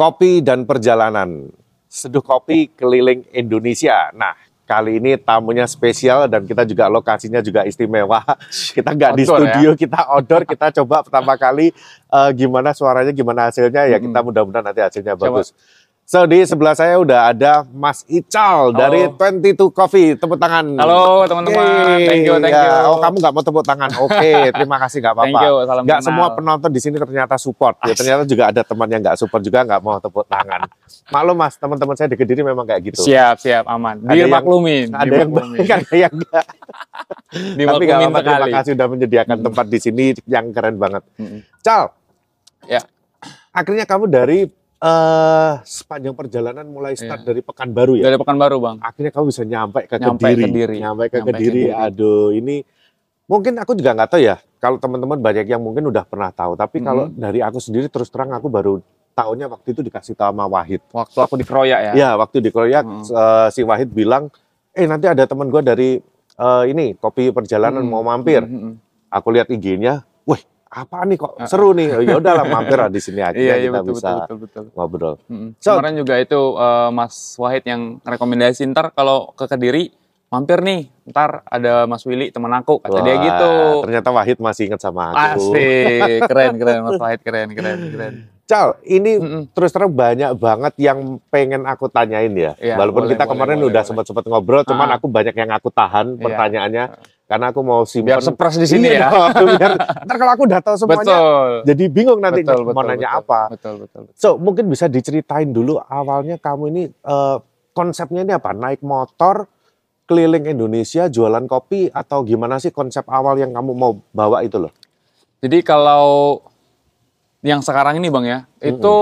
kopi dan perjalanan. Seduh kopi keliling Indonesia. Nah, kali ini tamunya spesial dan kita juga lokasinya juga istimewa. Kita nggak di ya? studio, kita outdoor. Kita coba pertama kali eh, gimana suaranya, gimana hasilnya. Ya kita mudah-mudahan nanti hasilnya Coba. bagus. So di sebelah saya udah ada Mas Ical dari 22 Coffee. Tepuk tangan. Halo, teman-teman. Thank you, thank ya. you. Oh kamu nggak mau tepuk tangan? Oke, terima kasih nggak apa-apa. Thank you, salam Nggak semua penonton di sini ternyata support. Ya ternyata juga ada teman yang nggak support juga nggak mau tepuk tangan. Maklum mas, teman-teman saya di Kediri memang kayak gitu. Siap, siap, aman. Dimaklumin. Ada yang baik, ada yang enggak. Tapi nggak apa-apa, terima kasih sudah menyediakan tempat di sini yang keren banget. Mm-mm. Cal, Ya. akhirnya kamu dari eh sepanjang perjalanan mulai start Iya. dari Pekanbaru ya? Dari Pekanbaru, Bang. akhirnya kamu bisa nyampe ke Nyampe Kediri. Kediri. Nyampe ke Nyampe Kediri. Kediri. Aduh, ini mungkin aku juga nggak tahu ya. Kalau teman-teman banyak yang mungkin udah pernah tahu, tapi kalau Mhm. dari aku sendiri terus terang aku baru tahunya waktu itu dikasih tahu sama Wahid. Waktu aku dikeroyak ya. Ya, waktu di Korea Mhm. eh, si Wahid bilang, "Eh, nanti ada teman gua dari eh, ini kopi perjalanan Mm-mm. mau mampir." Mm-mm. Aku lihat IG-nya, "Wih, apa nih kok seru nih?" Oh, ya udahlah mampir lah di sini aja Iya, iya kita betul, bisa betul, betul, betul. ngobrol. Mm-mm. So- Kemarin juga itu eh, Mas Wahid yang rekomendasi ntar kalau ke Kediri mampir nih, ntar ada Mas Willy teman aku kata dia Wah, gitu. Ternyata Wahid masih ingat sama aku. Asik, keren keren Mas Wahid keren keren keren. Cal, ini Mm-mm. terus terang banyak banget yang pengen aku tanyain ya. Iya, Walaupun boleh, kita boleh, kemarin boleh, udah sempat-sempat ngobrol, cuman Ah. aku banyak yang aku tahan Iya. pertanyaannya karena aku mau simpan. Biar sepres di sini Iya, ya. biar ntar kalau aku udah tahu semuanya, Betul. jadi bingung nanti Betul, mau betul, nanya betul. apa. Betul betul. betul. So, mungkin bisa diceritain dulu awalnya kamu ini eh, konsepnya ini apa? Naik motor keliling Indonesia jualan kopi atau gimana sih konsep awal yang kamu mau bawa itu loh? Jadi kalau yang sekarang ini bang ya, itu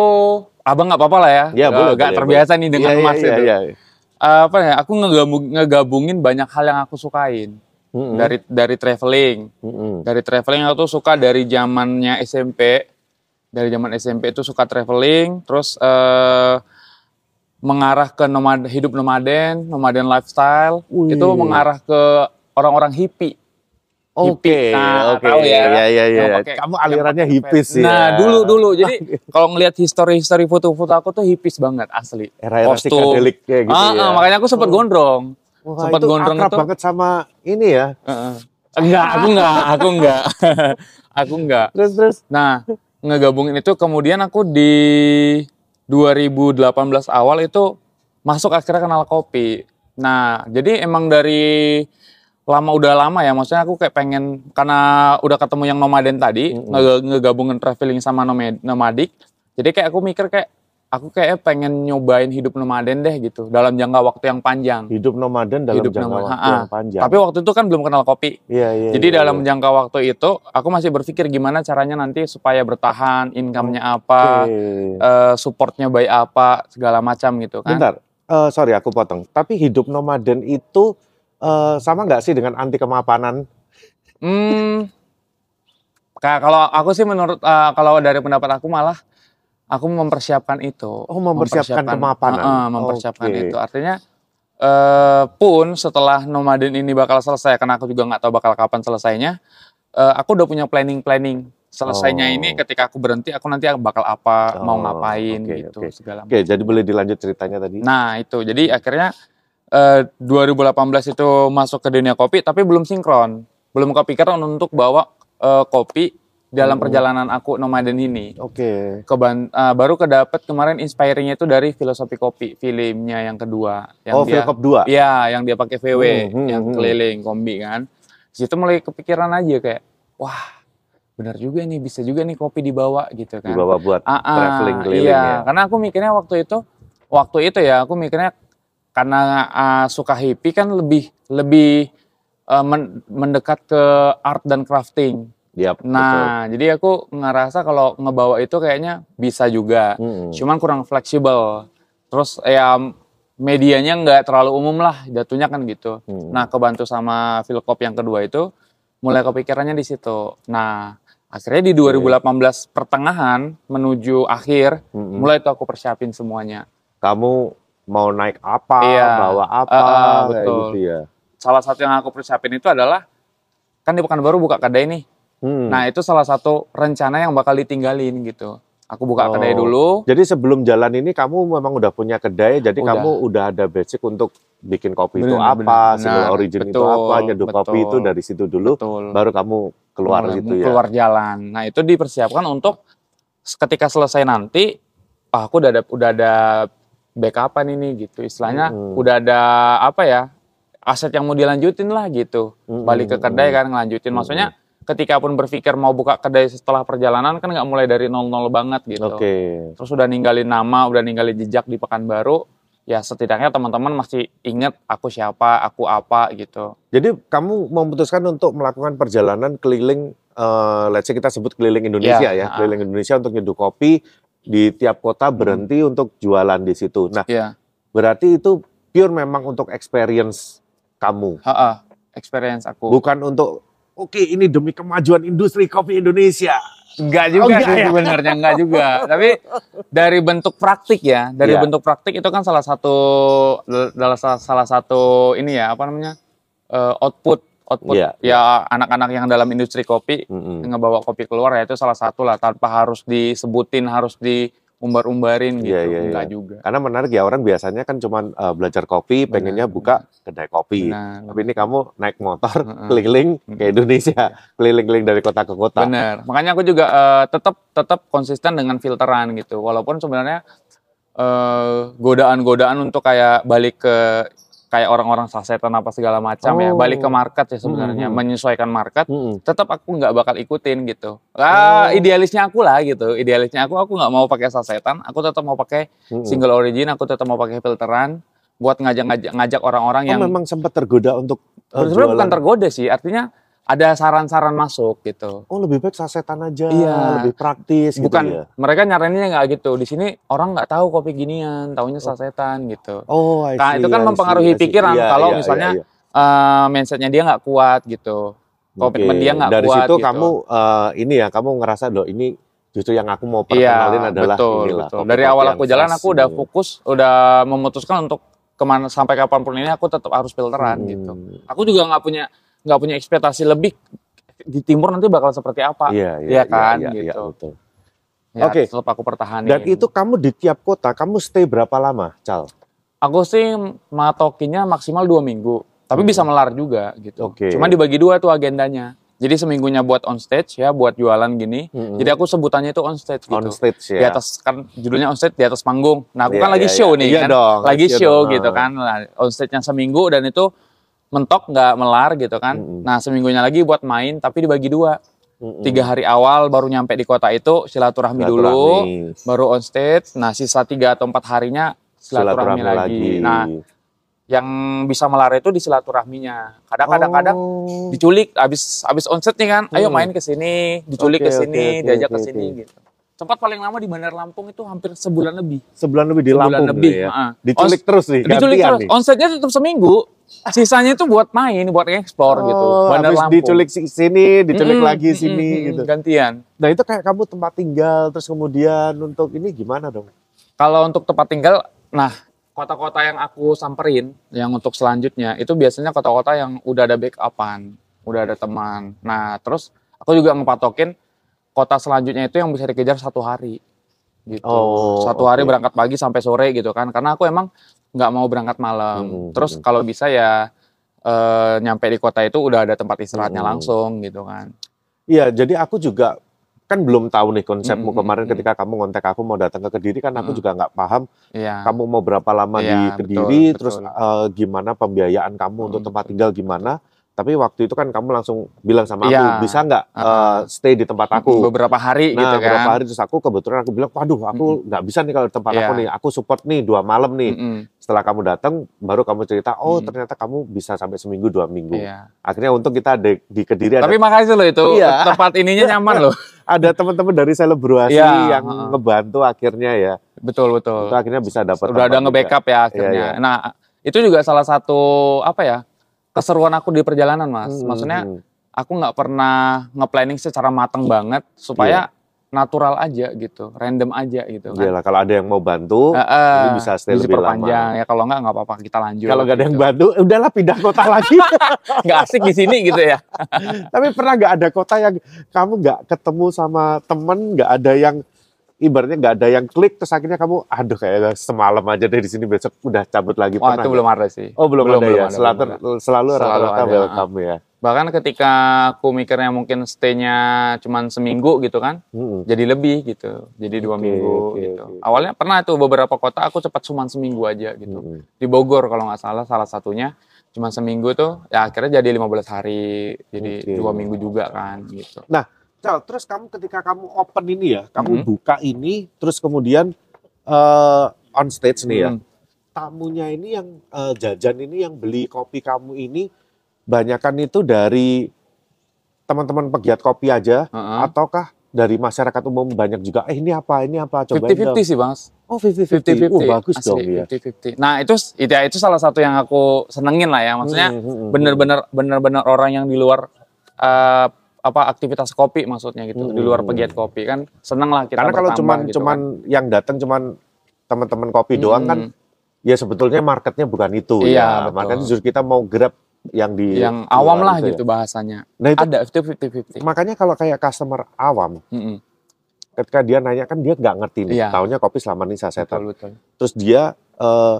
abang nggak apa-apa lah ya. Ya, boleh, Gak boleh, terbiasa nih dengan Iya, mas iya, itu. iya, iya. Apa ya? Aku ngegabung- ngegabungin banyak hal yang aku sukain Mm-mm, dari dari traveling. mm-mm. Dari traveling aku tuh suka dari zamannya SMP. Dari zaman SMP itu suka traveling, terus eh, mengarah ke nomad hidup nomaden, nomaden lifestyle. Wih. Itu mengarah ke orang-orang hippie. Oke. Nah, oke. tahu ya. Iya, iya. Yang pakai- Kamu alirannya hipis pet. ya. Nah, dulu dulu. Jadi kalau ngelihat history-history foto-foto aku tuh hipis banget asli. Era-era psychedelic kayak gitu Ah, ya. ah, makanya aku sempat Oh. gondrong. Wah, sempat itu gondrong akrab itu. banget sama ini ya. Heeh. Enggak, aku enggak, aku enggak. aku enggak. Terus terus. Nah, ngegabungin itu kemudian aku di 2018 awal itu masuk akhirnya kenal kopi. Nah, jadi emang dari lama udah lama ya, maksudnya aku kayak pengen karena udah ketemu yang nomaden tadi, nge- ngegabungin traveling sama nomad- nomadik. Jadi kayak aku mikir kayak aku kayak pengen nyobain hidup nomaden deh gitu dalam jangka waktu yang panjang. Hidup nomaden dalam Hidup jangka nomad- waktu yang panjang. Tapi waktu itu kan belum kenal kopi. Iya, iya. Jadi iya, dalam iya. jangka waktu itu, aku masih berpikir gimana caranya nanti supaya bertahan, income-nya apa, Oke. eh, supportnya baik apa, segala macam gitu kan. Bentar, eh, sorry aku potong. Tapi hidup nomaden itu eh, sama nggak sih dengan anti kemapanan? Hmm, ka- kalau aku sih menurut, eh, kalau dari pendapat aku malah, aku mempersiapkan itu. Oh, mempersiapkan kemapanan. Heeh, mempersiapkan Oke. itu. Artinya, eh, pun setelah nomaden ini bakal selesai, karena aku juga nggak tahu bakal kapan selesainya, eh, aku udah punya planning-planning. Oh. Selesainya ini ketika aku berhenti, aku nanti bakal apa, mau Oh, ngapain oke, gitu, oke. segala Oke, jadi boleh dilanjut ceritanya tadi. Nah itu, jadi akhirnya eh, 2018 itu masuk ke dunia kopi, tapi belum sinkron, belum kepikiran untuk bawa eh, kopi dalam Hmm. perjalanan aku nomaden ini. Oke. Keban, eh, baru kedapet kemarin inspiringnya itu dari filosofi kopi, filmnya yang kedua, yang Oh, dia, Philcop 2. iya, yang dia pakai VW, Hmm, hmm, yang hmm. keliling kombi kan. Situ mulai kepikiran aja kayak, wah, benar juga nih, bisa juga nih kopi dibawa gitu kan. Dibawa buat Ah, ah, traveling keliling iya. ya. Karena aku mikirnya waktu itu, waktu itu ya aku mikirnya karena ah, suka hippie kan lebih lebih men- mendekat ke art dan crafting. Yap, Nah, jadi aku ngerasa kalau ngebawa itu kayaknya bisa juga, betul. Hmm. cuman kurang fleksibel. Terus ya medianya nggak terlalu umum lah, jatuhnya kan gitu. Hmm. Nah, kebantu sama Philcop yang kedua itu, mulai kepikirannya di situ. Nah, akhirnya di 2018 pertengahan menuju akhir, Mm-mm. mulai tuh aku persiapin semuanya. kamu mau naik apa, Iya. bawa apa, kayak betul. gitu ya. Salah satu yang aku persiapin itu adalah, kan di Pekanbaru buka kedai nih. Hmm. Nah, itu salah satu rencana yang bakal ditinggalin gitu. Aku buka Oh. kedai dulu. Jadi sebelum jalan ini kamu memang udah punya kedai, jadi Udah. kamu udah ada basic untuk bikin kopi itu Benar, apa, single benar. origin itu Betul, apa, nyeduh kopi betul. itu dari situ dulu, Betul. baru kamu keluar Mulai gitu ya. Keluar jalan. Nah, itu dipersiapkan untuk ketika selesai nanti ah, aku udah ada udah ada backupan ini gitu. Istilahnya Mm-mm. udah ada apa ya? aset yang mau dilanjutin lah gitu. Mm-mm, Balik ke kedai kan ngelanjutin. Maksudnya ketika pun berpikir mau buka kedai setelah perjalanan kan nggak mulai dari nol-nol banget gitu. Oke. Terus udah ninggalin nama, udah ninggalin jejak di Pekanbaru, ya setidaknya teman-teman masih inget aku siapa, aku apa gitu. Jadi kamu memutuskan untuk melakukan perjalanan keliling, eh, let's say kita sebut keliling Indonesia ya, Ya, ah. keliling Indonesia untuk nyeduh kopi di tiap kota berhenti untuk jualan di situ. Nah, Iya. berarti itu pure memang untuk experience kamu, Heeh, experience aku. bukan untuk oke ini demi kemajuan industri kopi Indonesia. Enggak Oh, juga enggak sih ya? sebenarnya enggak juga. Tapi dari bentuk praktik ya, dari Iya. bentuk praktik itu kan salah satu dalam salah, salah satu ini ya apa namanya eh, output output Iya, ya anak-anak yang dalam industri kopi Mm-mm. ngebawa kopi keluar ya itu salah satu lah tanpa harus disebutin harus diumbar-umbarin gitu Iya, iya, enggak iya. juga. Karena menarik ya orang biasanya kan cuma eh, belajar kopi, Benar, pengennya buka kedai kopi. Benar. Tapi ini kamu naik motor keliling ke. Indonesia, keliling-keliling dari kota ke kota. Bener. Makanya aku juga eh, tetap tetap konsisten dengan filteran gitu. Walaupun sebenarnya eh, godaan-godaan untuk kayak balik ke kayak orang-orang sasetan apa segala macam ya, Oh. balik ke market ya sebenarnya, Hmm. menyesuaikan market. Mm-mm. Tetap aku nggak bakal ikutin gitu. Ah, Oh. idealisnya aku lah gitu. Idealisnya aku aku nggak mau pakai sasetan, aku tetap mau pakai Mm-mm. single origin, aku tetap mau pakai filteran buat ngajak-ngajak ngajak orang-orang Oh, yang memang sempat tergoda untuk eh, sebenarnya bukan tergoda sih, artinya ada saran-saran masuk gitu. Oh lebih baik sasetan aja, Iya. lebih praktis bukan gitu ya. mereka nyaraninnya nggak gitu di sini orang nggak tahu kopi ginian taunya sasetan gitu Oh, I Nah, see, itu kan I mempengaruhi I see. pikiran Iya, kalau iya, misalnya iya, iya. Eh, mindsetnya dia nggak kuat gitu komitmen Oke, dia nggak Dari kuat situ gitu. kamu eh, ini ya, kamu ngerasa loh ini justru yang aku mau iya perkenalin adalah betul inilah. betul dari awal aku jalan aku udah gitu. fokus udah memutuskan untuk ke mana sampai kapan pun ini aku tetap harus filteran Hmm. gitu aku juga nggak punya nggak punya ekspektasi lebih di timur nanti bakal seperti apa Iya, Iya kan, iya, iya, gitu. betul. ya, Oke. tetap aku pertahanin Dan itu kamu di tiap kota, kamu stay berapa lama, Cal? Aku sih matokinya maksimal dua minggu, tapi bisa melar juga gitu. Hmm. Oke. Cuma dibagi dua tuh agendanya. Jadi seminggunya buat on stage ya, buat jualan gini. Mm-mm. Jadi aku sebutannya itu on stage gitu. On stage Di ya. atas kan judulnya on stage di atas panggung. Nah aku Iya, kan lagi iya, show iya. nih Iya kan, dong, lagi show show dong. gitu kan. Nah, on stage-nya seminggu dan itu mentok nggak melar gitu kan. Mm-mm. Nah seminggunya lagi buat main tapi dibagi dua. Mm-mm. Tiga hari awal baru nyampe di kota itu silaturahmi, dulu, Silaturahmi. baru on stage. Nah sisa tiga atau empat harinya silaturahmi, lagi. Nah yang bisa melar itu di silaturahminya. Kadang-kadang Oh. diculik abis abis onset nih kan, ayo Hmm. main ke sini, diculik Oke, ke sini, oke, oke, diajak oke, ke sini oke. gitu. Sempat paling lama di Bandar Lampung itu hampir sebulan lebih. sebulan lebih di Sebulan Lampung lebih, ya. heeh. Diculik terus nih, Diculik terus. nih. Onsetnya tetap seminggu. Sisanya itu buat main, buat ekspor gitu. Oh, Bandar habis Lampung. diculik si- sini, diculik Mm-mm, lagi sini mm-mm, gitu. Gantian. Nah itu kayak kamu tempat tinggal, terus kemudian untuk ini gimana dong? Kalau untuk tempat tinggal, nah kota-kota yang aku samperin, yang untuk selanjutnya itu biasanya kota-kota yang udah ada backupan, udah ada teman. Nah terus aku juga ngepatokin kota selanjutnya itu yang bisa dikejar satu hari, gitu. Oh, satu hari oke. berangkat pagi sampai sore gitu kan, karena aku emang nggak mau berangkat malam. Mm-mm, terus mm-mm. kalau bisa ya eh, nyampe di kota itu udah ada tempat istirahatnya Mm-mm. langsung gitu kan. Iya, jadi aku juga kan belum tahu nih konsepmu Mm-mm, kemarin mm-mm. ketika kamu ngontek aku mau datang ke Kediri kan aku Mm-mm. juga nggak paham Iya. kamu mau berapa lama di Iya, Kediri, betul, terus betul. eh, gimana pembiayaan kamu untuk Mm, tempat tinggal gimana. Tapi waktu itu kan kamu langsung bilang sama Iya. aku, bisa nggak Uh-uh. stay di tempat aku? beberapa hari Nah, gitu kan. beberapa hari terus aku kebetulan aku bilang, waduh, aku nggak bisa nih kalau di tempat Iya. aku nih. Aku support nih dua malam nih. Mm-mm. Setelah kamu datang, baru kamu cerita, oh Mm. ternyata kamu bisa sampai seminggu dua minggu. Iya. Akhirnya untuk kita di, di Kediri ada Tapi makasih loh itu Iya. tempat ininya nyaman loh. ada teman-teman dari selebrasi Iya, yang heeh. ngebantu akhirnya ya. Betul betul. Itu akhirnya bisa dapat Udah ada nge-backup ya akhirnya. Iya, iya. Nah, itu juga salah satu apa ya? Keseruan aku di perjalanan, Mas. juga. Maksudnya Hmm, aku nggak pernah nge-planning secara matang banget supaya natural aja gitu, random aja gitu kan. Iyalah kalau ada yang mau bantu, Heeh, ini bisa stay lebih lama. Ya kalau nggak nggak apa-apa kita lanjut. Kalau nggak ada yang gitu. bantu, udahlah pindah kota lagi. nggak asik di sini gitu ya. Tapi pernah nggak ada kota yang kamu nggak ketemu sama temen, nggak ada yang ibaratnya nggak ada yang klik terus akhirnya kamu aduh kayak semalam aja deh di sini besok udah cabut lagi Wah pernah itu belum ada sih. Oh belum, Belum, ada belum ya. ada, selalu belum selalu Selalu rata-rata welcome ya. Bahkan ketika aku mikirnya mungkin stay-nya cuman seminggu gitu kan, Mm-mm. jadi lebih gitu. Jadi dua Oke, minggu oke, gitu. oke. Awalnya pernah tuh beberapa kota aku cepat cuma seminggu aja gitu. Mm-mm. Di Bogor kalau nggak salah salah satunya cuma seminggu tuh ya akhirnya jadi 15 hari. Jadi Oke. dua minggu juga kan gitu. Cal, terus kamu ketika kamu open ini ya, kamu Mm-mm. buka ini, terus kemudian eh, on stage nih ya, Hmm. tamunya ini yang eh, jajan ini yang beli kopi kamu ini, banyakan itu dari teman-teman pegiat kopi aja, Heeh. ataukah dari masyarakat umum banyak juga, eh ini apa, ini apa, coba 50-50 sih bang. Oh 50-50, 50-50. oh bagus Asli, dong ya. 50-50. Nah itu itu ya, itu salah satu yang aku senengin lah ya. Maksudnya Hmm, hmm, hmm, bener-bener bener-bener orang yang di luar eh, apa aktivitas kopi maksudnya gitu di luar Hmm. pegiat kopi kan seneng lah kita Karena kalau cuman gitu cuman kan. yang datang cuman teman-teman kopi doang kan, Hmm. ya sebetulnya marketnya bukan itu Iya, ya. Makanya justru kita mau grab yang di yang awam lah itu ya. gitu bahasanya Nah itu ada itu 50-50 makanya kalau kayak customer awam, Mm-mm. ketika dia nanya kan dia nggak ngerti nih, Iya. taunya kopi selama ini sasetan. betul betul Terus dia, eh,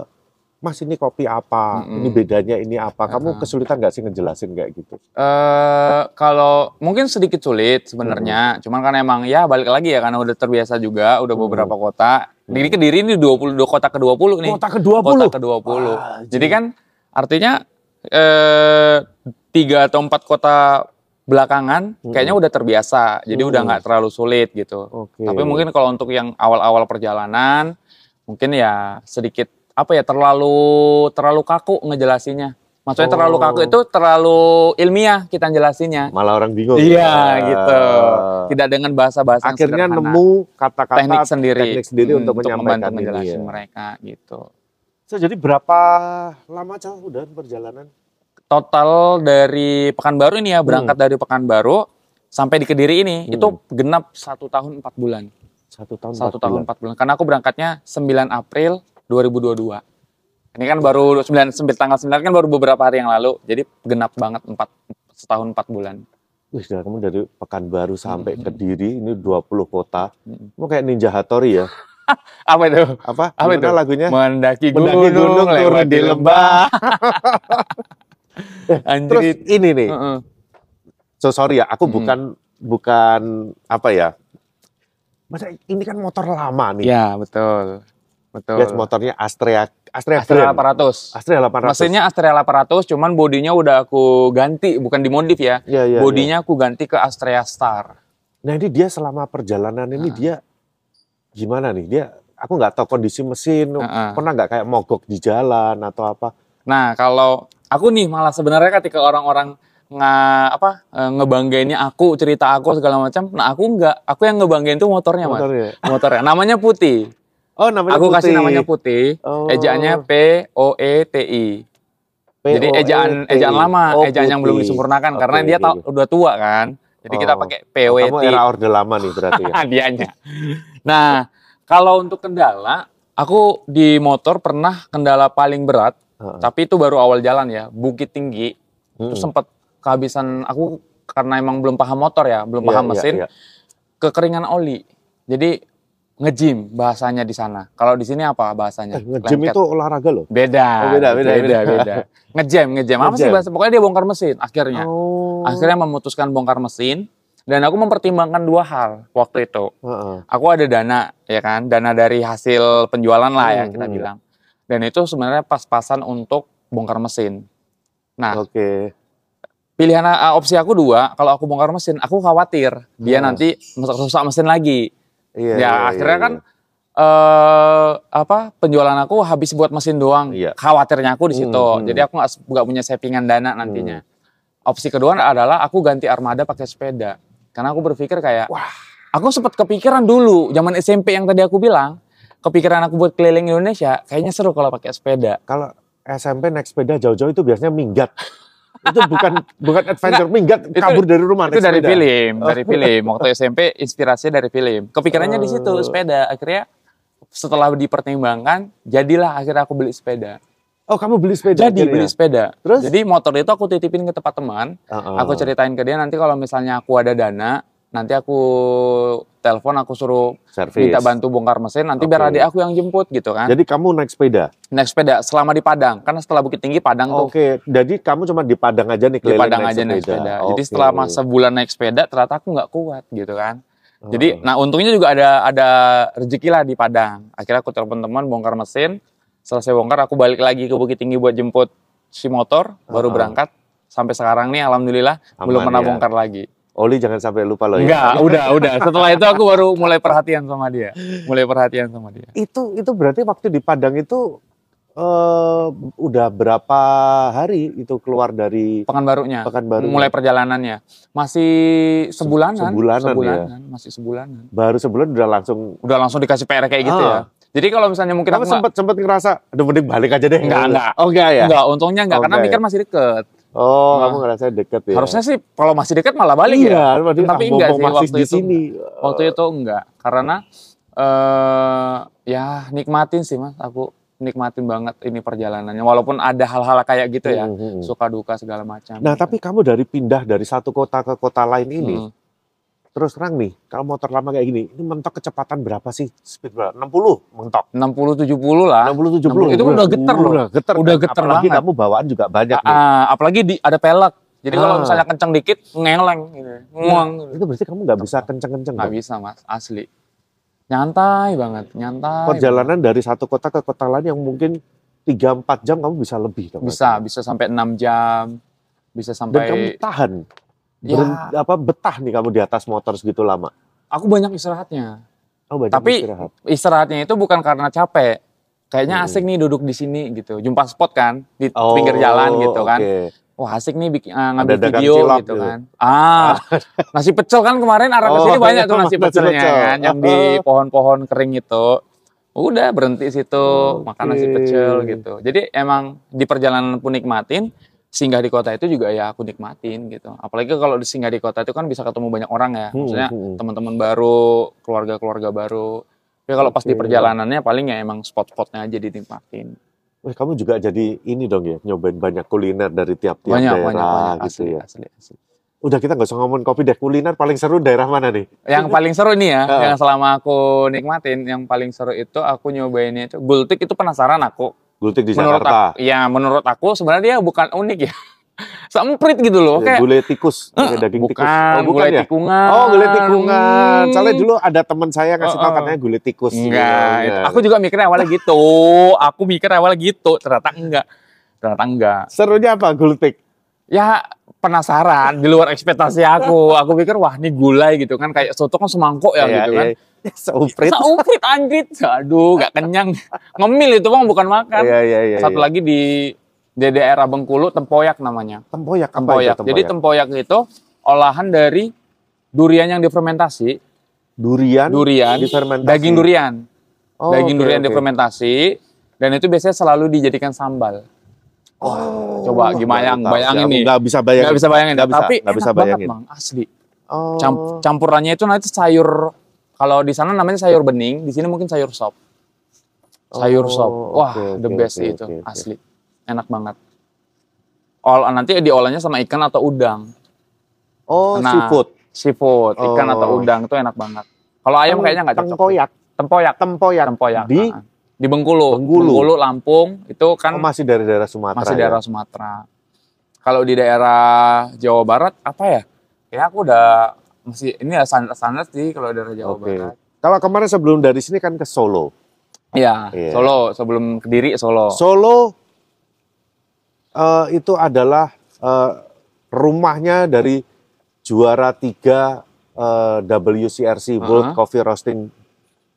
Mas ini kopi apa? Mm-mm. Ini bedanya ini apa? Kamu Uh-huh. kesulitan nggak sih ngejelasin kayak gitu? eh kalau mungkin sedikit sulit sebenarnya cuman kan emang ya balik lagi ya karena udah terbiasa juga udah Hmm. beberapa kota di Kediri ini 20 dua kota ke-20 nih Kota ke-20? kota ke-20 Wah, jadi kan artinya eh tiga atau empat kota belakangan Hmm. kayaknya udah terbiasa jadi udah nggak terlalu sulit gitu Oke. Tapi mungkin kalau untuk yang awal-awal perjalanan, mungkin ya sedikit apa ya terlalu terlalu kaku ngejelasinnya. Maksudnya terlalu Oh. kaku itu terlalu ilmiah kita jelasinnya. Malah orang bingung. Iya ya. gitu. Tidak dengan bahasa-bahasa yang Akhirnya sederhana. nemu kata-kata teknik sendiri, teknik sendiri Hmm, untuk membantu menyampaikan ini ngejelasin ya. mereka gitu. So, jadi berapa lama Cal udah perjalanan? Total dari Pekanbaru ini ya berangkat dari Pekanbaru sampai di Kediri ini Hmm. itu genap satu tahun empat bulan. Satu tahun. satu empat tahun bulan. empat bulan karena aku berangkatnya 9 April 2022 ini kan baru 9, 9 tanggal 9 kan baru beberapa hari yang lalu jadi genap banget empat setahun empat bulan Wih, sudah kamu dari Pekanbaru sampai Hmm. Kediri ini 20 kota. Hmm. Kamu kayak Ninja Hattori ya. apa itu Apa? Apa itu? lagunya? mendaki gunung, Mendaki gunung, lewat turun di lembah Terus anjir ini nih, Heeh. so sorry ya, aku Hmm. bukan bukan apa ya. Masa ini kan motor lama nih. ya betul betul Guys, motornya Astrea Astrea, Astrea brand. 800 Astrea 800. mesinnya Astrea 800 cuman bodinya udah aku ganti bukan dimodif ya iya, iya. bodinya aku ganti ke Astrea Star Nah, ini dia selama perjalanan ini Ah. dia gimana nih? Dia aku nggak tahu kondisi mesin, Heeh. pernah nggak kayak mogok di jalan atau apa? Nah, kalau aku nih malah sebenarnya ketika orang-orang nge apa eh, ngebanggainnya aku cerita aku segala macam, nah aku enggak, aku yang ngebanggain tuh motornya mas, Motornya. motornya, namanya Putih, Oh, namanya aku kasih Putih. namanya Putih, Oh. ejaannya P O E T I, jadi ejaan ejaan lama, Oh, ejaan yang belum disempurnakan Oke, karena dia oke. udah tua kan, jadi kita Oh. pakai P O E kamu T. era orde lama nih berarti ya. dianya. Nah, kalau untuk kendala, aku di motor pernah kendala paling berat, Heeh. tapi itu baru awal jalan ya, bukit tinggi. Mm-mm. Terus sempat kehabisan aku karena emang belum paham motor ya, belum Iya, paham iya, mesin, iya. kekeringan oli. Jadi nge-gym bahasanya di sana. Kalau di sini apa bahasanya? Eh, Lengket. itu olahraga loh. beda. Oh, beda, beda, beda, beda. beda. Nge-jam, nge-jam. Apa sih bahasa? Pokoknya dia bongkar mesin akhirnya. Oh. Akhirnya memutuskan bongkar mesin dan aku mempertimbangkan dua hal waktu itu. Heeh. Aku ada dana, ya kan? Dana dari hasil penjualan lah ya Hmm, kita hmm. bilang. Dan itu sebenarnya pas-pasan untuk bongkar mesin. Nah, Oke. pilihan uh, opsi aku dua, kalau aku bongkar mesin, aku khawatir dia Hmm. nanti rusak mesin lagi. Iya. ya iya, akhirnya iya, kan eh apa penjualan aku habis buat mesin doang. Iya. Khawatirnya aku di situ. Hmm, hmm. Jadi aku nggak punya savingan dana nantinya. Opsi kedua adalah aku ganti armada pakai sepeda. Karena aku berpikir kayak, Wah. aku sempat kepikiran dulu zaman SMP yang tadi aku bilang, kepikiran aku buat keliling Indonesia, kayaknya seru kalau pakai sepeda. Kalau SMP naik sepeda jauh-jauh itu biasanya minggat. Itu bukan bukan adventure, minggat itu- kabur dari rumah itu dari sepeda. film, dari film. Waktu SMP inspirasinya dari film. Kepikirannya di situ Oh. sepeda. Akhirnya setelah dipertimbangkan, jadilah akhirnya aku beli sepeda. Oh, kamu beli sepeda? Jadi akhirnya? beli sepeda. Terus? Jadi motor itu aku titipin ke tempat teman. Heeh. Aku ceritain ke dia nanti kalau misalnya aku ada dana, nanti aku telepon aku suruh Servis. minta bantu bongkar mesin nanti biar Oke. adik aku yang jemput gitu kan Jadi kamu naik sepeda. naik sepeda selama di Padang karena setelah Bukit Tinggi Padang tuh Oke, jadi kamu cuma di Padang aja nih di Padang aja naik sepeda jadi Oke. setelah masa bulan naik sepeda ternyata aku nggak kuat gitu kan jadi Oh. nah untungnya juga ada ada rezeki lah di Padang akhirnya aku telepon teman bongkar mesin selesai bongkar aku balik lagi ke Bukit Tinggi buat jemput si motor baru Oh. berangkat sampai sekarang nih alhamdulillah belum Aman pernah ya. bongkar lagi Oli jangan sampai lupa loh ya. Enggak, udah, udah. Setelah itu aku baru mulai perhatian sama dia. Mulai perhatian sama dia. Itu itu berarti waktu di Padang itu eh udah berapa hari itu keluar dari Pekanbarunya. Pekanbaru? Mulai perjalanannya. Masih sebulanan. sebulanan ya? Masih sebulanan. Baru sebulan udah langsung. Udah langsung dikasih PR kayak gitu Ah. ya. Jadi kalau misalnya mungkin Kamu aku nggak- sempat sempat ngerasa, aduh mending balik aja deh. Enggak, enggak. Oh enggak ya? Enggak, untungnya enggak. Oh, karena enggak mikir ya? masih deket. Oh, Nah. kamu ngerasa deket ya? Harusnya sih kalau masih deket malah balik iya, ya. Tapi ah, enggak sih waktu di itu. sini. Waktu itu enggak. Karena eh ya nikmatin sih mas. Aku nikmatin banget ini perjalanannya. Walaupun ada hal-hal kayak gitu ya. Hmm, hmm. Suka duka segala macam. Nah, tapi kamu dari pindah dari satu kota ke kota lain ini, Hmm. Terus terang nih, kalau motor lama kayak gini, ini mentok kecepatan berapa sih? Speed berapa? 60 mentok. 60 70 lah. 60 70. Itu udah geter loh. Udah geter. Udah kan? geter Apalagi banget. kamu bawaan juga banyak nih. Ah, apalagi di ada pelek. Jadi kalau Ah. misalnya kencang dikit ngeleng gitu. Nguang gitu. Itu berarti kamu nggak bisa kenceng-kenceng. Nggak bisa, Mas. Asli. Nyantai banget, nyantai. Perjalanan dari satu kota ke kota lain yang mungkin 3-4 jam kamu bisa lebih dong. bisa, bisa sampai 6 jam. Bisa Dan kamu sampai tahan. Ya. Beren- apa betah nih kamu di atas motor segitu lama. aku banyak istirahatnya. Oh, banyak Tapi istirahat. istirahatnya itu bukan karena capek. Kayaknya Hmm. asik nih duduk di sini gitu. Jumpa spot kan di Oh, pinggir jalan gitu kan. oke. Wah asik nih bikin, eh, ngambil Ada video gitu gitu. kan. Ah, nasi pecel kan kemarin arah ke Oh, sini banyak iya, tuh nasi pecelnya pecel. kan, yang di pohon-pohon kering itu. Udah berhenti situ makan nasi pecel gitu. Jadi emang di perjalanan pun nikmatin, singgah di kota itu juga ya aku nikmatin gitu. Apalagi kalau di singgah di kota itu kan bisa ketemu banyak orang ya. Hmm, Maksudnya hmm. teman-teman baru, keluarga-keluarga baru. Tapi kalau pas di Oke. perjalanannya paling ya emang spot-spotnya aja dinikmatin. Wih, kamu juga jadi ini dong ya, nyobain banyak kuliner dari tiap-tiap Banyak, daerah banyak, banyak. gitu Asli, ya. asli, asli. Udah kita nggak usah ngomongin kopi deh, kuliner paling seru daerah mana nih? Yang paling seru nih ya, yang selama aku nikmatin, yang paling seru itu aku nyobainnya itu gultik itu penasaran aku. Gultik di menurut Jakarta. aku, ya menurut aku sebenarnya dia bukan unik ya. Semprit gitu loh, Ya, kayak gulai tikus, pakai daging bukan, tikus. Oh, bukan gulai ya? tikungan. Oh, gulai tikungan. Hmm. Soalnya dulu ada teman saya ngasih Oh, tahu oh. katanya gulai tikus. Enggak, Iya, itu- iya. aku juga mikirnya awalnya gitu. Aku mikir awalnya gitu, ternyata enggak. Ternyata enggak. Serunya apa gultik? Ya penasaran di luar ekspektasi aku. Aku pikir wah ini gulai gitu kan kayak soto kan semangkok ya Iya, gitu kan. iya. Seuprit. Sauprit anjrit. Aduh, gak kenyang. Ngemil itu bang bukan makan. Iya, iya, iya. Satu iya. lagi di di daerah Bengkulu tempoyak namanya. tempoyak. Tempoyak. itu Jadi tempoyak itu olahan dari durian yang difermentasi, durian, durian, difermentasi. daging durian, Oh, daging oke, durian oke. difermentasi, dan itu biasanya selalu dijadikan sambal. Oh, coba gimana tahu. bayangin nih. Nggak bisa bayangin. Nggak bisa bayangin, Nggak bisa, tapi nggak bisa enak banget bayangin. bang, asli. Oh. Camp- campurannya itu nanti sayur, kalau di sana namanya sayur bening, di sini mungkin sayur sop. Sayur Oh, sop, wah oke, the best oke, itu, oke. asli, enak banget. Ol, nanti diolahnya sama ikan atau udang, Oh, Nah, seafood. seafood, ikan Oh. atau udang itu enak banget. Kalau ayam kayaknya nggak cocok. Tempoyak. Tempoyak, Tempoyak. tempoyak. Di ah. di Bengkulu. Bengkulu. Lampung itu kan oh, masih dari daerah Sumatera. masih ya? daerah Sumatera. Kalau di daerah Jawa Barat apa ya? Ya aku udah masih ini ya standar-standar sih kalau daerah Jawa Oke. Barat. Kalau kemarin sebelum dari sini kan ke Solo. Iya, Iya. Solo sebelum Kediri Solo. Solo eh, itu adalah eh, rumahnya dari juara tiga eh, WCRC World Uh-huh. Coffee Roasting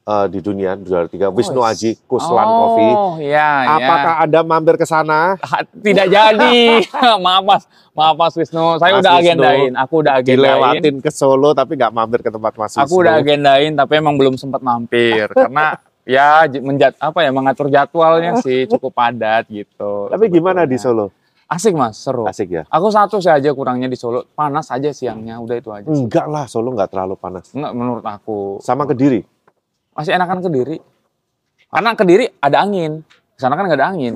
eh, di dunia juara tiga Wisnu Aji Kuslan oh, Coffee. iya, iya. Apakah anda mampir ke sana? Tidak jadi. maaf Mas, maaf Mas Wisnu. Saya Mas udah Wisnu agendain. Aku udah agendain. Dilewatin ke Solo tapi nggak mampir ke tempat Mas Aku Wisnu. udah agendain tapi emang belum sempat mampir karena ya menjat apa ya mengatur jadwalnya sih cukup padat gitu. Tapi gimana di. Solo? Asik Mas, seru. Asik ya? Aku satu sih aja kurangnya di Solo, panas aja siangnya, udah itu aja. sih. Enggak lah, Solo nggak terlalu panas. Enggak menurut aku. Sama Kediri. Masih enakan Kediri. Karena Kediri ada angin. Di sana kan nggak ada angin.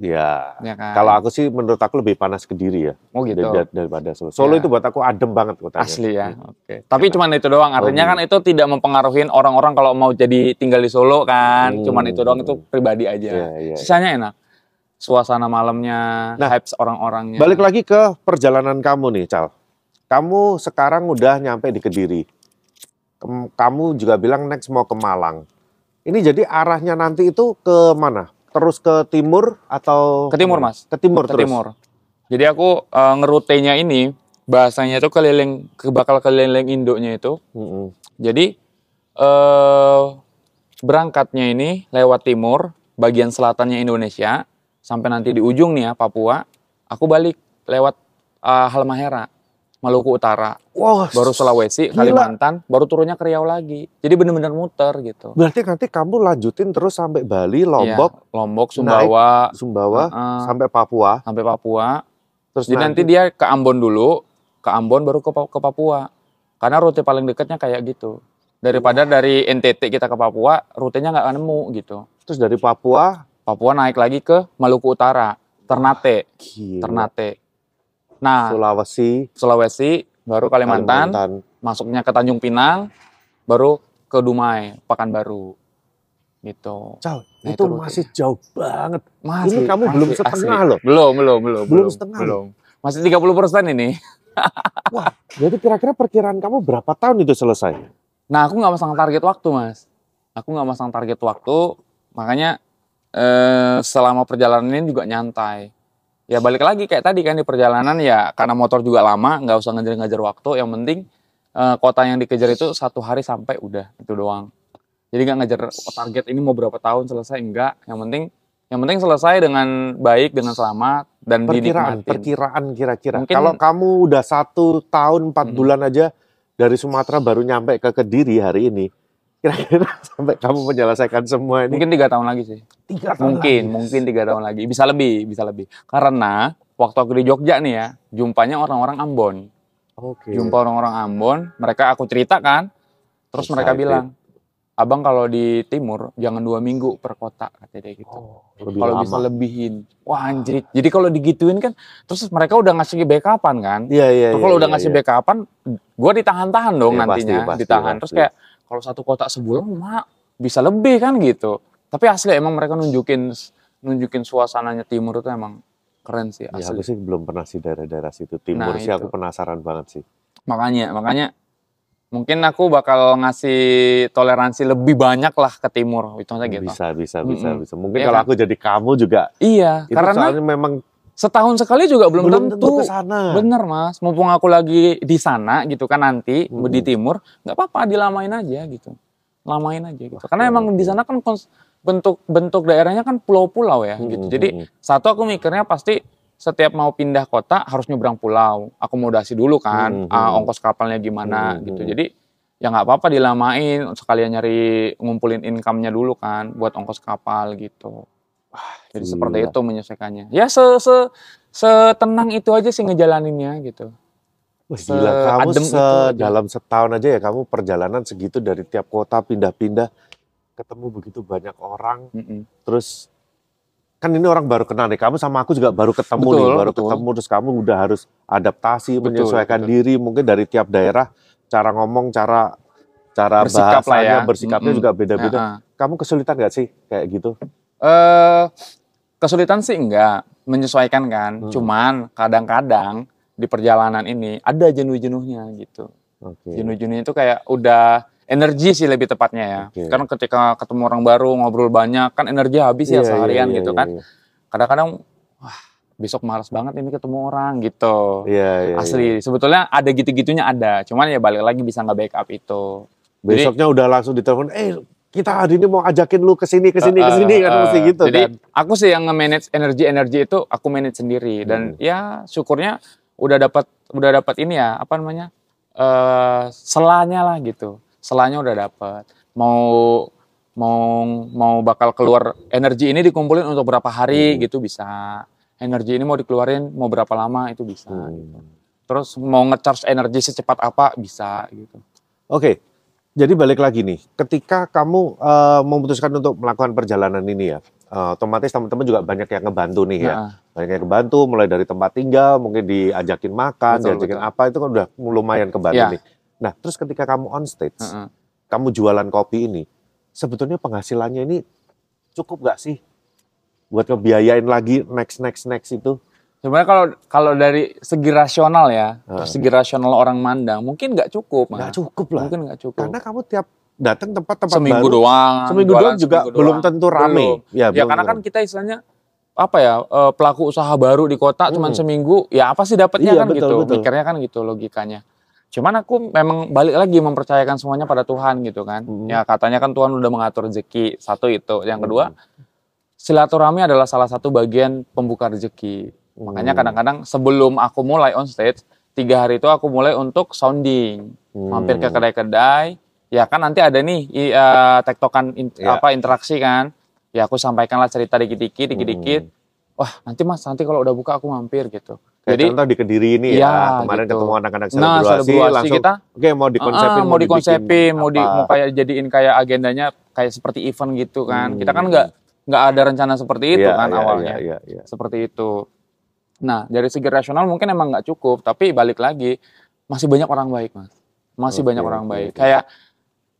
Ya. ya kan? Kalau aku sih menurut aku lebih panas Kediri ya oh gitu. dar- daripada Solo. Solo Ya. itu buat aku adem banget kotanya. Asli ya. Oke. Tapi cuman itu doang. Oh, Artinya kan itu tidak mempengaruhi orang-orang kalau mau jadi tinggal di Solo kan. Hmm. Cuman itu doang itu pribadi aja. Iya, iya. Sisanya enak. Suasana malamnya, Nah, vibes orang-orangnya. Balik lagi ke perjalanan kamu nih, Cal. Kamu sekarang udah nyampe di Kediri. Kamu juga bilang next mau ke Malang. Ini jadi arahnya nanti itu ke mana? Terus ke timur atau Ke timur? Mas. Ke timur ke terus. timur. Jadi aku eh, ngerutenya ini bahasanya itu keliling ke bakal keliling Indonya itu. Mm-mm. Jadi eh berangkatnya ini lewat timur, bagian selatannya Indonesia sampai nanti di ujung nih ya Papua. Aku balik lewat eh, Halmahera, Maluku Utara, Wah, baru Sulawesi, Gila. Kalimantan, baru turunnya ke Riau lagi. Jadi bener-bener muter gitu. berarti nanti kamu lanjutin terus sampai Bali, Iya, Lombok, Lombok, Sumbawa, Sumbawa, Heeh. sampai Papua. sampai Papua. Terus Jadi nanti dia ke Ambon dulu, ke Ambon baru ke, ke Papua. Karena rute paling dekatnya kayak gitu. Daripada dari NTT kita ke Papua, rutenya nggak akan nemu gitu. terus dari Papua, Papua naik lagi ke Maluku Utara, Ternate, gila. Ternate. Nah, Sulawesi, Sulawesi, baru Kalimantan, masuknya ke Tanjung Pinang, baru ke Dumai, Pekanbaru. Gitu. Cal, Nah, itu itu masih jauh banget. Masih, kamu masih, belum asli. setengah loh. Belum, belum, belum. Belum setengah Belum. Masih 30% ini. Jadi kira-kira perkiraan kamu berapa tahun itu selesai? Nah, aku nggak masang target waktu, Mas. Aku nggak masang target waktu, makanya eh, selama perjalanan ini juga nyantai. Ya balik lagi kayak tadi kan di perjalanan ya karena motor juga lama, nggak usah ngejar-ngejar waktu. Yang penting eh, kota yang dikejar itu satu hari sampai udah itu doang. Jadi nggak ngejar target ini mau berapa tahun selesai enggak. Yang penting yang penting selesai dengan baik, dengan selamat dan Perkiraan, dinikmatin. perkiraan kira-kira. Kalau kamu udah satu tahun empat Mm-mm. bulan aja dari Sumatera baru nyampe ke Kediri hari ini, kira-kira sampai kamu menyelesaikan semua ini Mungkin tiga tahun lagi sih. tiga tahun Mungkin, lagi. mungkin tiga tahun lagi. Bisa lebih, bisa lebih. Karena waktu aku di Jogja nih ya, jumpanya orang-orang Ambon. Oke. Jumpa orang-orang Ambon, mereka aku ceritakan, terus mereka Excited. bilang, abang kalau di timur jangan dua minggu per kota, kata dia gitu. Oh, kalau bisa lebihin, wah anjrit. Jadi kalau digituin kan, terus mereka udah ngasih backupan kan. Iya iya. Terus kalau iya, udah iya, ngasih iya. backupan, gue ditahan-tahan dong Iya, nantinya, pasti, pasti, ditahan. Terus pasti. kayak kalau satu kota sebulan, mak bisa lebih kan gitu. Tapi asli emang mereka nunjukin nunjukin suasananya timur itu emang keren sih Ya, asli. aku sih belum pernah sih daerah-daerah situ timur Nah, sih aku itu. penasaran banget sih. Makanya, makanya mungkin aku bakal ngasih toleransi lebih banyak lah ke timur, itu aja gitu. Bisa bisa bisa Mm-mm. bisa. Mungkin Iya kalau kan? aku jadi kamu juga Iya, itu karena soalnya memang setahun sekali juga belum, belum tentu. tentu ke sana. Bener mas, mumpung aku lagi di sana gitu kan nanti Hmm. di timur, nggak apa-apa dilamain aja gitu, lamain aja gitu. Karena emang di sana kan bentuk bentuk daerahnya kan pulau-pulau ya gitu. Mm-mm, Jadi mm-mm. satu aku mikirnya pasti setiap mau pindah kota harus nyebrang pulau, akomodasi dulu kan, Mm-mm. ah, ongkos kapalnya gimana Mm-mm. gitu. Jadi ya nggak apa-apa dilamain, sekalian nyari ngumpulin income-nya dulu kan buat ongkos kapal gitu. Jadi gila. seperti itu menyesuaikannya. Ya se se setenang itu aja sih ngejalaninnya gitu. Wah, gila kamu se dalam setahun aja ya kamu perjalanan segitu dari tiap kota pindah-pindah ketemu begitu banyak orang Mm-mm. terus kan ini orang baru kenal nih kamu sama aku juga baru ketemu Betul, nih baru betul. ketemu terus kamu udah harus adaptasi Betul, menyesuaikan betul. diri mungkin dari tiap daerah cara ngomong cara cara Bersikap bahasanya ya. bersikapnya Mm-mm. juga beda-beda Nah, kamu kesulitan gak sih kayak gitu eh kesulitan sih enggak menyesuaikan kan. Hmm. Cuman kadang-kadang di perjalanan ini ada jenuh-jenuhnya gitu. oke Jenuh-jenuhnya itu kayak udah energi sih lebih tepatnya ya. Oke. Karena ketika ketemu orang baru ngobrol banyak kan energi habis Iya, ya iya, seharian iya, gitu iya, kan. iya. Kadang-kadang wah besok malas banget ini ketemu orang gitu. Iya, iya, iya. Asli, sebetulnya ada gitu-gitunya ada. Cuman ya balik lagi bisa nggak backup itu. besoknya udah langsung ditelepon eh kita hari ini mau ajakin lu ke sini ke sini ke sini eh, kan eh, mesti gitu Jadi kan aku sih yang nge-manage energi-energi itu aku manage sendiri dan Hmm. ya syukurnya udah dapat udah dapat ini ya apa namanya eh selanya lah gitu. Selanya udah dapat. Mau mau mau bakal keluar energi ini dikumpulin untuk berapa hari Hmm. gitu bisa. Energi ini mau dikeluarin mau berapa lama itu bisa. Hmm. gitu. Terus mau nge-charge energi secepat apa bisa gitu. Oke, Jadi balik lagi nih, ketika kamu uh, memutuskan untuk melakukan perjalanan ini ya, uh, otomatis teman-teman juga banyak yang ngebantu nih ya. Nah, Banyak yang ngebantu, mulai dari tempat tinggal, mungkin diajakin makan, Betul, diajakin betul. apa, itu kan udah lumayan kebantu Ya. nih. Nah, terus ketika kamu on stage, heeh. kamu jualan kopi ini, sebetulnya penghasilannya ini cukup nggak sih? Buat ngebiayain lagi next, next, next itu? Sebenarnya kalau kalau dari segi rasional ya, Heeh. segi rasional orang mandang, mungkin nggak cukup. Nggak cukup lah. Mungkin nggak cukup. Karena kamu tiap datang tempat-tempat seminggu baru, doang. seminggu doang juga seminggu belum doang. tentu rame. Belum. Ya, Ya belum karena kan kita istilahnya apa ya eh, pelaku usaha baru di kota cuman Hmm. seminggu ya apa sih dapatnya Iya, kan betul, gitu betul. mikirnya kan gitu logikanya cuman aku memang balik lagi mempercayakan semuanya pada Tuhan gitu kan Hmm. ya katanya kan Tuhan udah mengatur rezeki satu itu yang kedua Hmm. silaturahmi adalah salah satu bagian pembuka rezeki makanya Hmm. kadang-kadang sebelum aku mulai on stage tiga hari itu aku mulai untuk sounding Hmm. mampir ke kedai-kedai ya kan nanti ada nih eh, tektokan in- Ya. apa interaksi kan ya aku sampaikanlah cerita dikit-dikit dikit-dikit Hmm. wah nanti mas nanti kalau udah buka aku mampir gitu Kayak jadi contoh di Kediri ini Iya, ya, kemarin gitu. ketemu anak-anak nah selebrasi, selebrasi langsung kita oke mau dikonsepin, ah, mau dikonsepin mau di mau kayak jadiin kayak agendanya kayak seperti event gitu kan Hmm. kita kan nggak nggak ada rencana seperti itu Iya, kan iya, awalnya iya, iya, iya. seperti itu nah dari segi rasional mungkin emang nggak cukup tapi balik lagi masih banyak orang baik mas. Masih Oke, banyak orang oke, baik. kayak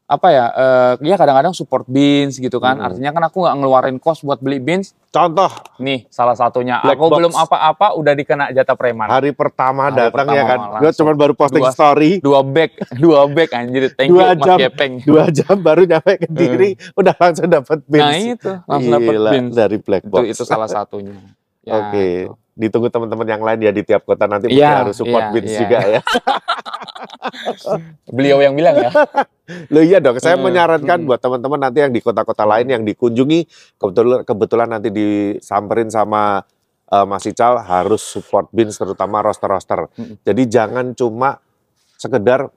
apa ya eh ya kadang-kadang support beans gitu kan. Hmm. artinya kan aku nggak ngeluarin kos buat beli beans. Contoh. Nih salah satunya Black aku box. belum apa-apa udah dikena jatah preman. Hari pertama Hari datang pertama ya kan, gue cuma baru posting Dua- story, dua bag dua bag anjir. Thank Dua you mas jam. Gepeng. dua jam baru nyampe Kediri, udah langsung dapat Hmm. nah beans. itu. Langsung dapat beans. dari black itu box. itu salah satunya. Ya, Oke, itu. Ditunggu teman-teman yang lain ya di tiap kota nanti mungkin Iya, harus support iya, beans iya. juga ya. beliau yang bilang ya Loh iya dong, saya Hmm, menyarankan hmm. buat teman-teman nanti yang di kota-kota lain yang dikunjungi, kebetulan kebetulan nanti disamperin sama eh, Mas Ical harus support Beans terutama roster-roster. Hmm. Jadi jangan cuma sekedar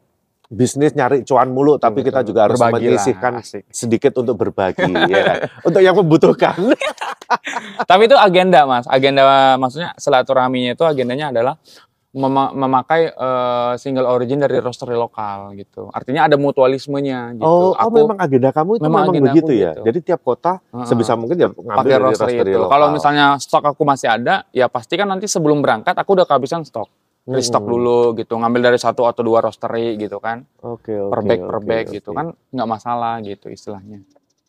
bisnis nyari cuan mulu, tapi Betul, kita betul. juga harus Berbagi menyisihkan asik. sedikit untuk berbagi, ya kan? Untuk yang membutuhkan. Tapi itu agenda mas, agenda maksudnya silaturahminya itu agendanya adalah mema- memakai eh, single origin dari roastery lokal gitu. Artinya ada mutualismenya gitu. Oh, oh, Aku memang agenda kamu itu memang memang, begitu ya. gitu. Jadi tiap kota Heeh. sebisa mungkin ya ngambil pakai dari roastery roastery itu. lokal. Kalau misalnya stok aku masih ada, ya pasti kan nanti sebelum berangkat aku udah kehabisan stok. Restock Hmm. dulu gitu, ngambil dari satu atau dua roastery gitu kan, Oke, oke. per bag per oke, bag oke. gitu kan nggak masalah gitu istilahnya.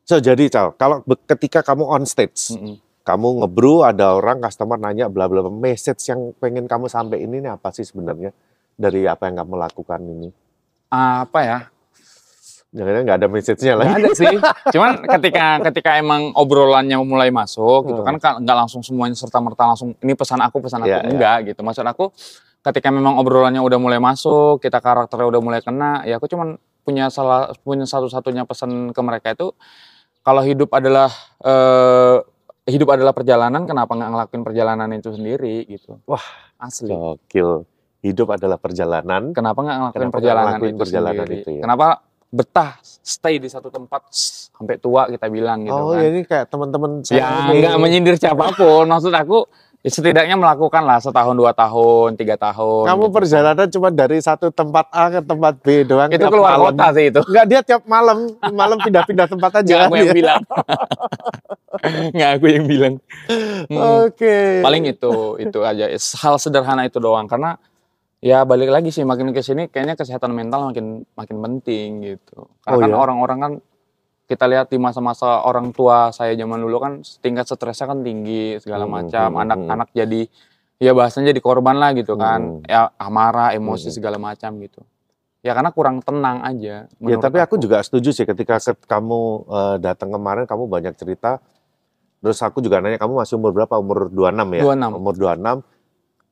So jadi Cal, kalau ketika kamu on stage, Mm-mm. kamu ngebrew ada orang customer nanya bla bla message yang pengen kamu sampai ini nih apa sih sebenarnya dari apa yang kamu lakukan ini? Apa ya? Jangan nggak ada message-nya lagi. ada sih. Cuman ketika ketika emang obrolannya mulai masuk gitu kan kan nggak langsung semuanya serta merta langsung ini pesan aku pesan aku Iya, iya. enggak gitu. Maksud aku ketika memang obrolannya udah mulai masuk, kita karakternya udah mulai kena, ya aku cuman punya salah punya satu-satunya pesan ke mereka itu kalau hidup adalah eh, hidup adalah perjalanan, kenapa nggak ngelakuin perjalanan itu sendiri gitu. Wah. asli. Gokil. Hidup adalah perjalanan. Kenapa nggak ngelakuin Kenapa perjalanan ngelakuin itu perjalanan sendiri? itu ya? Kenapa betah stay di satu tempat sampai tua kita bilang gitu oh kan? ya ini kayak teman-teman Ya nggak menyindir siapa pun. Maksud aku setidaknya melakukan lah setahun dua tahun tiga tahun. Kamu gitu. perjalanan cuma dari satu tempat A ke tempat B doang. itu keluar malam. kota sih itu. Enggak dia tiap malam malam pindah-pindah tempat aja. Nggak aku yang bilang. Nggak aku yang bilang. Mm. Oke. Paling itu itu aja hal sederhana itu doang karena ya balik lagi sih makin ke sini kayaknya kesehatan mental makin makin penting gitu. Karena Oh, kan ya? orang-orang kan kita lihat di masa-masa orang tua saya zaman dulu kan tingkat stresnya kan tinggi segala Hmm, macam hmm, hmm. anak-anak jadi ya bahasanya jadi korban lah gitu kan Hmm. ya amarah emosi Hmm. segala macam gitu ya karena kurang tenang aja Ya tapi aku juga setuju sih ketika ke- kamu eh, datang kemarin kamu banyak cerita. Terus aku juga nanya kamu masih umur berapa? Umur 26 ya? 26. Umur 26.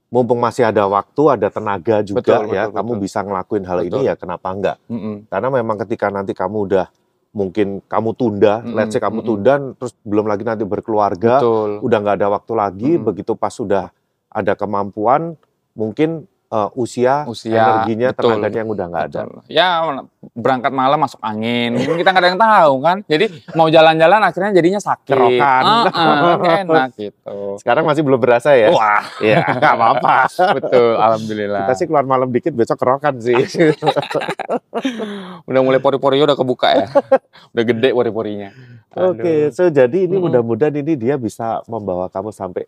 Mumpung masih ada waktu, ada tenaga juga Betul, ya, betul, kamu betul. bisa ngelakuin hal ini Betul. ya kenapa enggak? Mm-mm. Karena memang ketika nanti kamu udah mungkin kamu tunda, Mm-mm, let's say kamu mm-mm. tunda terus belum lagi nanti berkeluarga, betul udah nggak ada waktu lagi, Mm-mm. begitu pas sudah ada kemampuan, mungkin eh, usia, Usia, energinya, betul. tenaganya yang udah nggak ada. Ya berangkat malam masuk angin. Mungkin kita nggak ada yang tahu kan. Jadi mau jalan-jalan akhirnya jadinya sakit. Kerokan. Kan nggak enak gitu. Sekarang masih belum berasa ya? Wah, Ya, nggak apa-apa. betul. Alhamdulillah. Kita sih keluar malam dikit, besok kerokan sih. Udah mulai pori-porinya udah kebuka ya. udah gede pori-porinya. Oke, Aduh. so jadi ini Mm-mm. mudah-mudahan ini dia bisa membawa kamu sampai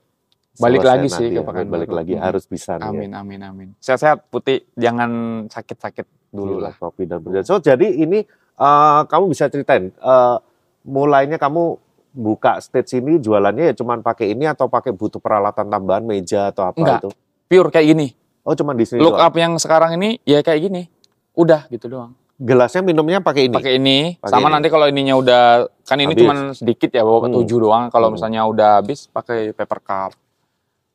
Balik lagi sih ke. Pekanbaru. Balik lagi Mm. harus bisa ya. Amin, amin, amin. Sehat-sehat Putih, jangan sakit-sakit dulu Gila, lah. kopi dan berjalan. So jadi ini eh, kamu bisa ceritain eh, mulainya kamu buka stage ini jualannya ya cuman pakai ini atau pakai butuh peralatan tambahan meja atau apa Enggak. itu? Pure kayak gini. Oh cuman di sini Look doang. up yang sekarang ini ya kayak gini. Udah gitu doang. Gelasnya minumnya pakai ini. Pakai ini. Pakai Sama ini. nanti kalau ininya udah kan ini Habis. cuman sedikit ya bawa Hmm. tujuh doang. Kalau Hmm. misalnya udah habis pakai paper cup.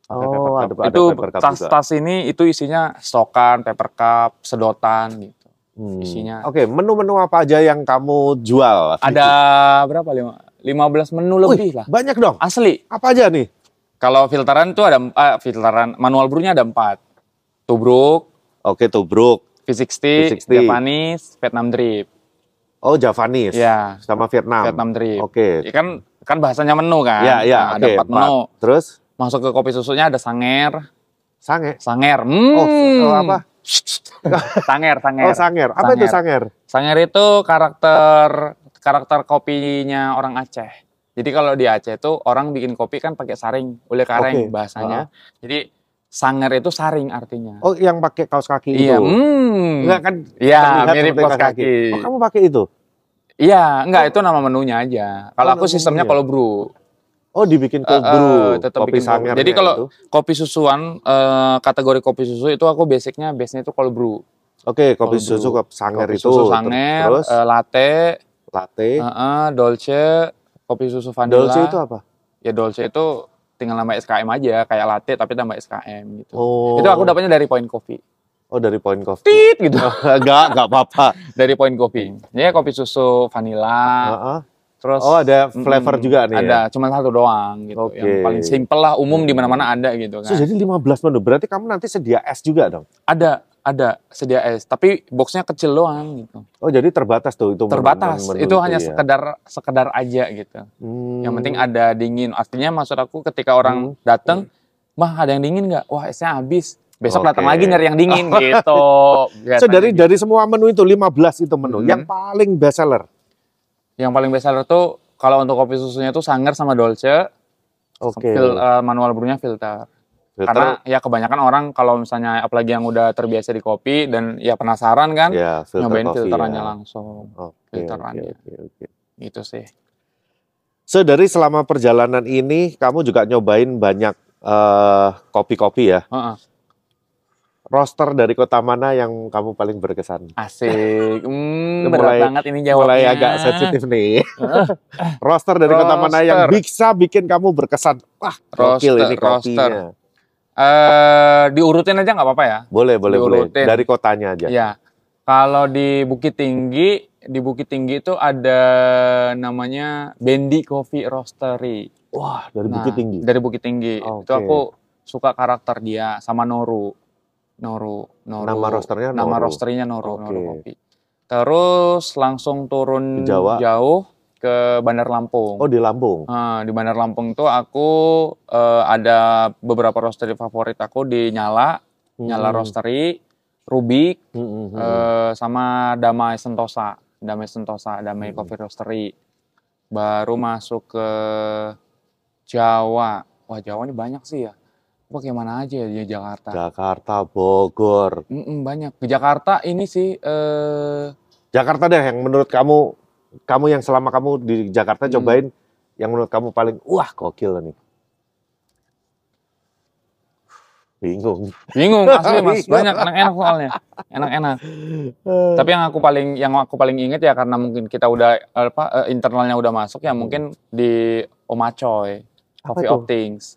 Paper Oh, cup. ada, ada itu paper tas-tas ini itu isinya stokan, paper cup, sedotan gitu. Hmm. isinya. Oke, menu-menu apa aja yang kamu jual? Ada berapa? Lima, 15 menu lebih lah. Banyak dong. Asli. Apa aja nih? Kalau filteran itu ada eh, filteran manual brewnya ada empat. Tubruk, Oke, tubruk. V60, V60. Japanese, Vietnam drip. Oh, Javanese. Ya, Sama Vietnam. Vietnam drip. Oke. Ya kan kan bahasanya menu kan. Ya, ya, Nah, ada oke. empat menu. Terus Masuk ke kopi susunya ada sanger, sange. sanger. Hmm. Oh, oh, apa? sanger, sanger. Oh, sanger. Apa itu sanger? Sanger itu karakter karakter kopinya orang Aceh. Jadi kalau di Aceh itu orang bikin kopi kan pakai saring, oleh kareng Oke. bahasanya. Jadi sanger itu saring artinya. Oh, yang pakai kaos kaki iya, itu. hmm. Enggak kan Iya, mirip kaos kaki. Oh, kamu pakai itu? Iya, enggak itu nama menunya aja. Kalau Oh, aku sistemnya kalau brew. Oh, dibikin Eh, cold brew. eh, tetap kopi bikin cold Jadi kalau itu. kopi susuan eh, kategori kopi susu itu aku basicnya base-nya itu cold brew. Oke, kopi cold susu kopi sanger Kopi itu. susu sanger, Terus eh, latte, latte. eh, eh, dolce, kopi susu vanilla. Dolce itu apa? Ya dolce itu tinggal nambah SKM aja kayak latte tapi tambah SKM gitu. Oh. Itu aku dapatnya dari Point Coffee. Oh, dari Point Coffee. Tit gitu. enggak, enggak apa-apa. dari Point Coffee. Ya kopi susu vanilla. Heeh. Terus Oh, ada flavor mm, juga nih Ada, ya. cuma satu doang gitu. Oke. Yang paling simple lah, umum di mana-mana ada gitu So, kan. jadi 15 menu. Berarti kamu nanti sedia es juga dong? Ada, ada sedia es, tapi boxnya kecil doang gitu. Oh, jadi terbatas tuh itu menu- Terbatas. menu itu hanya ya. sekedar sekedar aja gitu. Hmm. Yang penting ada dingin. Artinya maksud aku ketika orang datang, "Mah, ada yang dingin nggak?" Wah, esnya habis. Besok Oke. datang lagi nyari yang dingin gitu. So, dari dari semua menu itu 15 itu menu. Hmm. Yang paling best seller. Yang paling best seller tuh kalau untuk kopi susunya tuh Sanger sama Dolce, Oke. fil- eh, manual brewnya filter. Filter, Karena ya kebanyakan orang kalau misalnya apalagi yang udah terbiasa di kopi dan ya penasaran kan, ya, filter nyobain coffee filterannya ya. langsung. Oke, filterannya. oke, oke, oke. Gitu sih. So, dari selama perjalanan ini kamu juga nyobain banyak eh, kopi-kopi ya. Heeh. Roster dari kota mana yang kamu paling berkesan? Asik. Hmm, Itu berat mulai- banget ini jawabnya. Mulai agak sensitif nih. Roster dari kota mana yang Roster. bisa bikin kamu berkesan? Wah, Roster, ini kopinya. roster. Eh, diurutin aja nggak apa-apa ya. Boleh, boleh, boleh. Diurutin. Dari kotanya aja. Ya. Kalau di Bukit Tinggi, di Bukit Tinggi itu ada namanya Bendi Coffee Roastery. Wah, dari Nah, Bukit Tinggi. Dari Bukit Tinggi. Itu Oke. aku suka karakter dia sama Noru. Noru, Noru. Nama rosternya Nama Noru. rosternya Noru, Oke. Noru Kopi. Terus langsung turun Jawa? jauh ke Bandar Lampung. Oh, di Lampung. Nah, di Bandar Lampung itu aku eh, ada beberapa roastery favorit aku di Nyala, Nyala Hmm. Roastery, Rubik, Hmm, hmm, hmm. eh, sama Damai Sentosa, Damai Sentosa, Damai Hmm. Coffee Roastery. Baru masuk ke Jawa. Wah, Jawa ini banyak sih ya. Bagaimana aja ya di Jakarta? Jakarta, Bogor. Mm-mm, banyak. Ke Jakarta ini sih eh Jakarta deh yang menurut kamu kamu yang selama kamu di Jakarta Hmm. cobain yang menurut kamu paling wah gokil nih. Bingung. bingung asli Mas. Banyak enak-enak soalnya. Enak-enak. Tapi yang aku paling yang aku paling inget ya karena mungkin kita udah apa eh, internalnya udah masuk ya mungkin di Omacoy, Coffee of Things.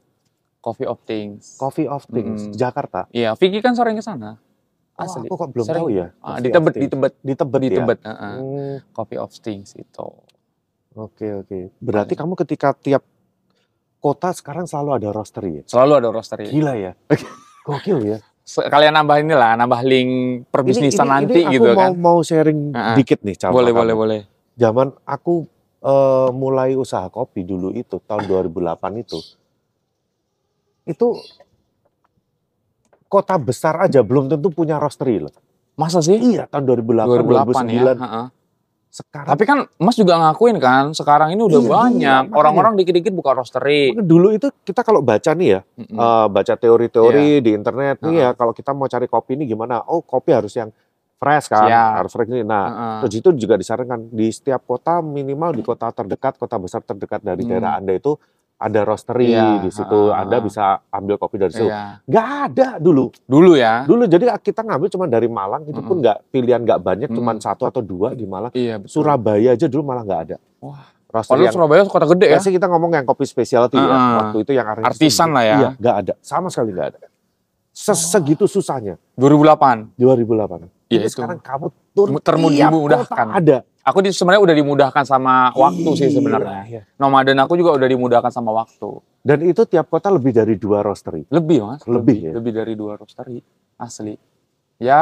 Coffee of Things. Coffee of Things Mm. Jakarta. Iya, Vicky kan sering ke sana. Oh, Asli. aku kok belum Sering. tahu ya. Ah, di Tebet, di. Tebet, Di Tebet di ya. Tebet. heeh. Hmm, Coffee of Things itu. Oke oke. Berarti kamu ketika tiap kota sekarang selalu ada roastery ya? Selalu ada roastery. Gila ya. Gokil ya. sekalian nambah inilah, nambah link perbisnisan Ini- ini- nanti ini gitu aku kan. mau mau sharing Heeh. dikit nih Boleh, kamu. boleh, boleh. Zaman aku eh, mulai usaha kopi dulu itu tahun 2008 itu. Itu kota besar aja belum tentu punya roastery loh. Masa sih? Iya, tahun 2008, 2008 ya. 2009. heeh. Sekarang Tapi kan Mas juga ngakuin kan, sekarang ini udah Iya, banyak. iya, Orang-orang dikit-dikit buka roastery. dulu itu kita kalau baca nih ya, Mm-mm. eh, baca teori-teori di internet nih Heeh. ya, kalau kita mau cari kopi ini gimana? Oh, kopi harus yang fresh kan, Siap. harus fresh ini. Nah, Heeh. terus itu juga disarankan di setiap kota minimal di kota terdekat, kota besar terdekat dari Hmm. daerah Anda itu ada roastery Iya, di situ. heeh, Anda bisa ambil kopi dari situ. Iya. Nggak ada dulu. Dulu ya. Dulu jadi kita ngambil cuma dari Malang, itu pun nggak pilihan nggak banyak, cuma Mm-mm. satu atau dua di Malang. Iya, betul. Surabaya aja dulu malah nggak ada. Wah. Roastery yang Surabaya kota gede ya. Biasanya kita ngomong yang kopi specialty ya. Heeh. Waktu itu yang artis Artisan lah ya. Iya, nggak ada. Sama sekali nggak ada. Se- Segitu susahnya. 2008. 2008. Iya, itu. sekarang kamu tur Termu- tiap dimudahkan. kota ada. Aku di- sebenarnya udah dimudahkan sama waktu sih Iya, sebenarnya. iya. Nomaden aku juga udah dimudahkan sama waktu. Dan itu tiap kota lebih dari dua roastery. Lebih mas. Lebih, ya? Lebih dari dua roastery. Asli. Ya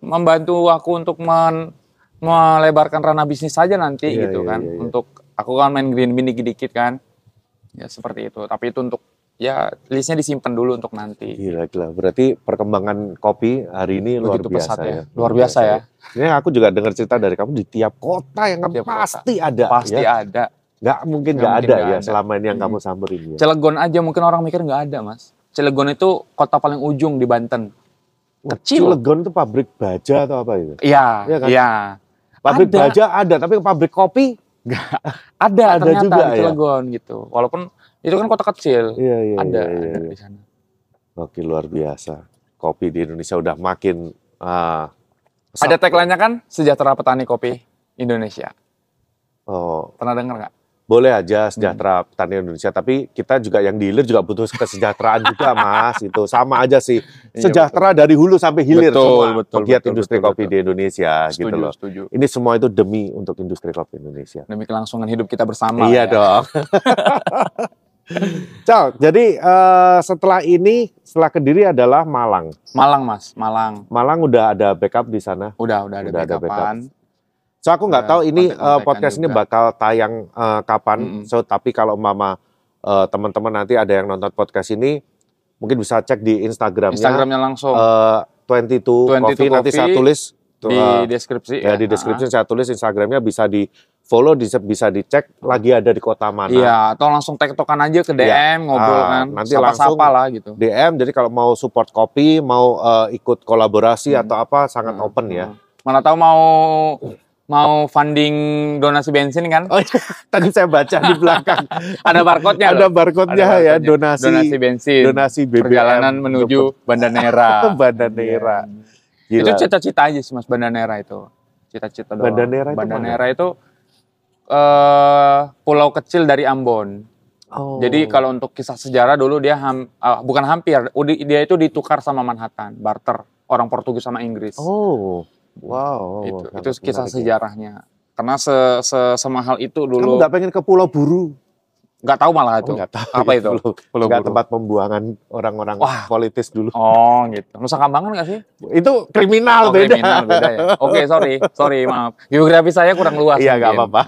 membantu aku untuk men- melebarkan ranah bisnis saja nanti Iya, gitu iya, kan. iya, iya. Untuk aku kan main green bean dikit-dikit kan. Ya seperti itu. Tapi itu untuk ya listnya disimpan dulu untuk nanti. Gila, gila. Berarti perkembangan kopi hari ini luar Begitu biasa pesat ya. ya. Luar biasa ya. Ini aku juga dengar cerita dari kamu di tiap kota yang Tiap kota. pasti ada. Pasti ya. ada. Nggak mungkin Nggak nggak mungkin ada nggak ya ada. selama ini yang Mm. kamu samperin ya. Cilegon aja mungkin orang mikir nggak ada mas. Cilegon itu kota paling ujung di Banten. Kecil. Cilegon itu pabrik baja atau apa itu? Iya, Iya kan? iya. Pabrik Ada. baja ada, tapi pabrik kopi Ada, Ada ternyata juga di ya? Cilegon gitu. Walaupun itu kan kota kecil. Iya, iya, ada, iya, iya, ada di sana. Oke, luar biasa. Kopi di Indonesia udah makin ah, Ada tagline-nya kan sejahtera petani kopi Indonesia. Oh, Pernah dengar nggak? boleh aja Hmm. sejahtera petani Indonesia, tapi kita juga yang hilir juga butuh kesejahteraan juga, Mas. Itu sama aja sih. Iya, Sejahtera dari hulu sampai hilir Betul, semua betul, pegiat betul, industri betul, kopi betul. di Indonesia gitu Setuju, loh. setuju. Ini semua itu demi untuk industri kopi Indonesia. Demi kelangsungan hidup kita bersama. iya ya. dong. Cal, jadi eh, setelah ini, setelah Kediri adalah Malang. Malang mas, Malang. Malang udah ada backup di sana. Udah, udah ada Udah ada backupan. So aku nggak tahu ini kontak-kontakan podcast ini bakal tayang eh, kapan. Mm-mm. So tapi kalau mama eh, teman-teman nanti ada yang nonton podcast ini, mungkin bisa cek di Instagramnya. Instagramnya langsung eh, 22, 22 Coffee nanti saya Coffee tulis di deskripsi. ya di deskripsi saya tulis Instagramnya bisa di follow bisa dicek lagi ada di kota mana. Iya, atau langsung tektokan aja ke DM, Iya. ngobrol Ah, kan. nanti Sapa-sapa langsung lah gitu. DM jadi kalau mau support kopi, mau eh, ikut kolaborasi Hmm. atau apa sangat Hmm, open ya. hmm. Mana tahu mau mau funding donasi bensin kan? Oh iya, tadi saya baca di belakang Ada barcode-nya ada barcode-nya Ada ya donasi donasi bensin. donasi BBM perjalanan menuju Banda Nera. Banda Nera. Itu Gila. cita-cita aja sih Mas Banda Nera itu. Cita-cita doang. Banda Nera itu Banda mana? Nera itu eh pulau kecil dari Ambon. Oh. Jadi kalau untuk kisah sejarah dulu dia ham- ah, bukan hampir, dia itu ditukar sama Manhattan, barter orang Portugis sama Inggris. Oh. Wow. itu itu kisah ya. sejarahnya. Karena se, se- semahal itu Kamu dulu nggak pengen ke Pulau Buru? Nggak tahu malah itu. Oh, nggak tahu. Apa itu? Pulau, Pulau nggak tempat pembuangan orang-orang politis dulu. Oh gitu. Nusa Kambangan nggak sih? Itu kriminal Oh, beda. kriminal, beda ya. Oke, sorry, sorry, maaf. Geografi saya kurang luas. Iya, nggak apa-apa.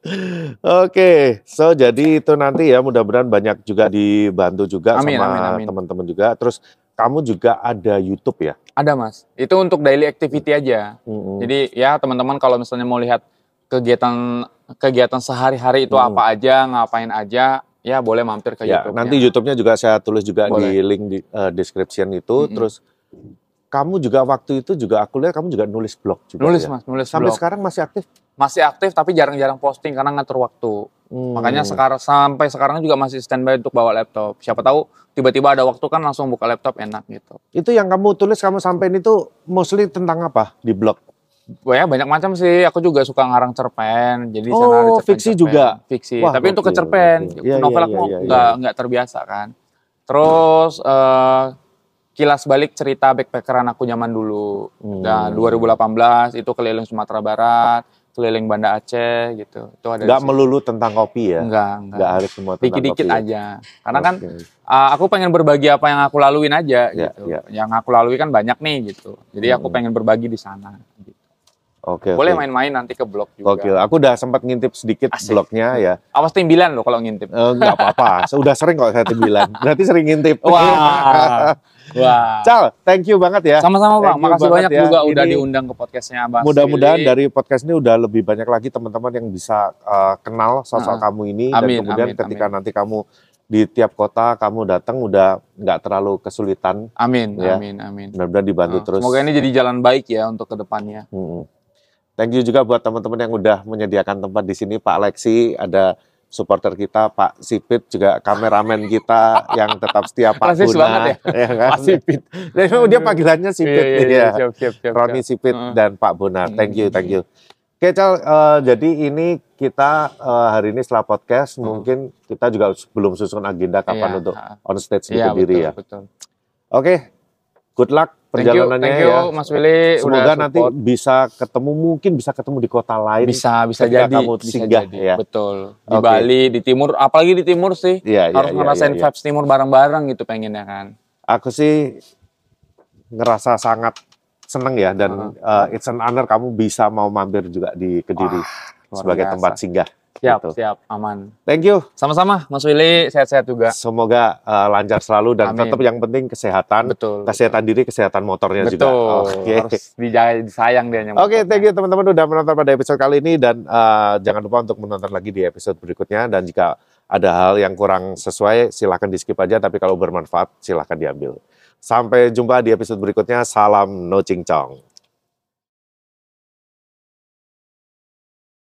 Oke, so jadi itu nanti ya mudah-mudahan banyak juga dibantu juga Amin, sama teman-teman juga. Terus kamu juga ada YouTube ya? Ada mas. Itu untuk daily activity aja. Mm-mm. Jadi ya teman-teman kalau misalnya mau lihat kegiatan kegiatan sehari-hari itu Hmm. apa aja, ngapain aja, ya boleh mampir ke ya, YouTube. nanti YouTube-nya juga saya tulis juga di Boleh. link di eh, description itu. Mm-mm. Terus kamu juga waktu itu juga aku lihat kamu juga nulis blog juga. Nulis ya? mas, nulis Sampai blog. sekarang masih aktif? Masih aktif tapi jarang-jarang posting karena ngatur waktu. Hmm. Makanya sekarang sampai sekarang juga masih standby untuk bawa laptop. Siapa tahu tiba-tiba ada waktu kan langsung buka laptop enak gitu. Itu yang kamu tulis, kamu sampein itu mostly tentang apa di blog? Wah ya banyak macam sih. Aku juga suka ngarang cerpen. Jadi Oh, sana ada cerpen-cerpen. fiksi juga? Fiksi. Wah, Tapi untuk ke cerpen. Iya, novel iya, aku iya, iya, nggak iya. nggak terbiasa kan. Terus eh, kilas balik cerita backpackeran aku zaman dulu. Hmm. Dan 2018 itu keliling Sumatera Barat. keliling Banda Aceh gitu. Itu ada. Situ. melulu tentang kopi ya? Enggak, enggak. Nggak harus semua tentang Dikit-dikit kopi ya? aja. Karena kan Oke. uh, aku pengen berbagi apa yang aku laluin aja Ya, gitu. ya. Yang aku lalui kan banyak nih gitu. Jadi aku Hmm. pengen berbagi di sana. Gitu. Oke, Boleh oke. main-main nanti ke blog juga. Gokil. Aku udah sempat ngintip sedikit Asik. blognya ya. Awas timbilan loh kalau ngintip. Eh, Nggak apa-apa. Sudah sering kok saya bilang. Berarti sering ngintip. Wah. Wah. Cal, thank you banget ya. Sama-sama Bang. Makasih banyak ya. juga udah Ini diundang ke podcastnya Bang. Mudah-mudahan dari podcast ini udah lebih banyak lagi teman-teman yang bisa eh, kenal sosok Heeh. kamu ini Amin, dan kemudian amin, ketika amin. nanti kamu di tiap kota kamu datang udah nggak terlalu kesulitan. Amin, Ya. amin, amin. Mudah-mudahan dibantu Nah, terus. Semoga ini jadi jalan baik ya untuk ke depannya. Mm-mm. Thank you juga buat teman-teman yang udah menyediakan tempat di sini, Pak Lexi, ada supporter kita, Pak Sipit, juga kameramen kita yang tetap setia, Pak Rasis Guna. banget ya kan? Pak Sipit. Dia panggilannya Sipit, Iya, iya, ya. iya, siap, siap, siap, Roni. Sipit Heeh. dan Pak Bonar. Thank you, thank you. Oke, Cal, eh, jadi ini kita eh, hari ini setelah podcast, Hmm. mungkin kita juga belum susun agenda kapan Iya, untuk on stage di Iya, Kediri betul, ya. betul. Oke, good luck Thank you, perjalanannya thank you ya. Mas Willy Semoga nanti bisa ketemu, mungkin bisa ketemu di kota lain. bisa bisa jadi kamu bisa singgah, jadi ya. betul di Oke. Bali di timur apalagi di timur sih iya, harus iya, ngerasain iya, iya. vibes timur bareng-bareng gitu pengennya kan Aku sih ngerasa sangat seneng ya dan uh, it's an honor kamu bisa mau mampir juga di Kediri luar sebagai biasa. tempat singgah. Siap Gitu. siap aman Thank you. sama-sama Mas Willy sehat-sehat juga Semoga uh, lancar selalu dan Amin. tetap yang penting kesehatan, betul kesehatan diri, kesehatan motornya betul juga. Oke. harus dijaga disayang dia Oke, thank you teman-teman udah menonton pada episode kali ini dan uh, jangan lupa untuk menonton lagi di episode berikutnya dan jika ada hal yang kurang sesuai silahkan di skip aja tapi kalau bermanfaat silahkan diambil. Sampai jumpa di episode berikutnya. Salam no cincong.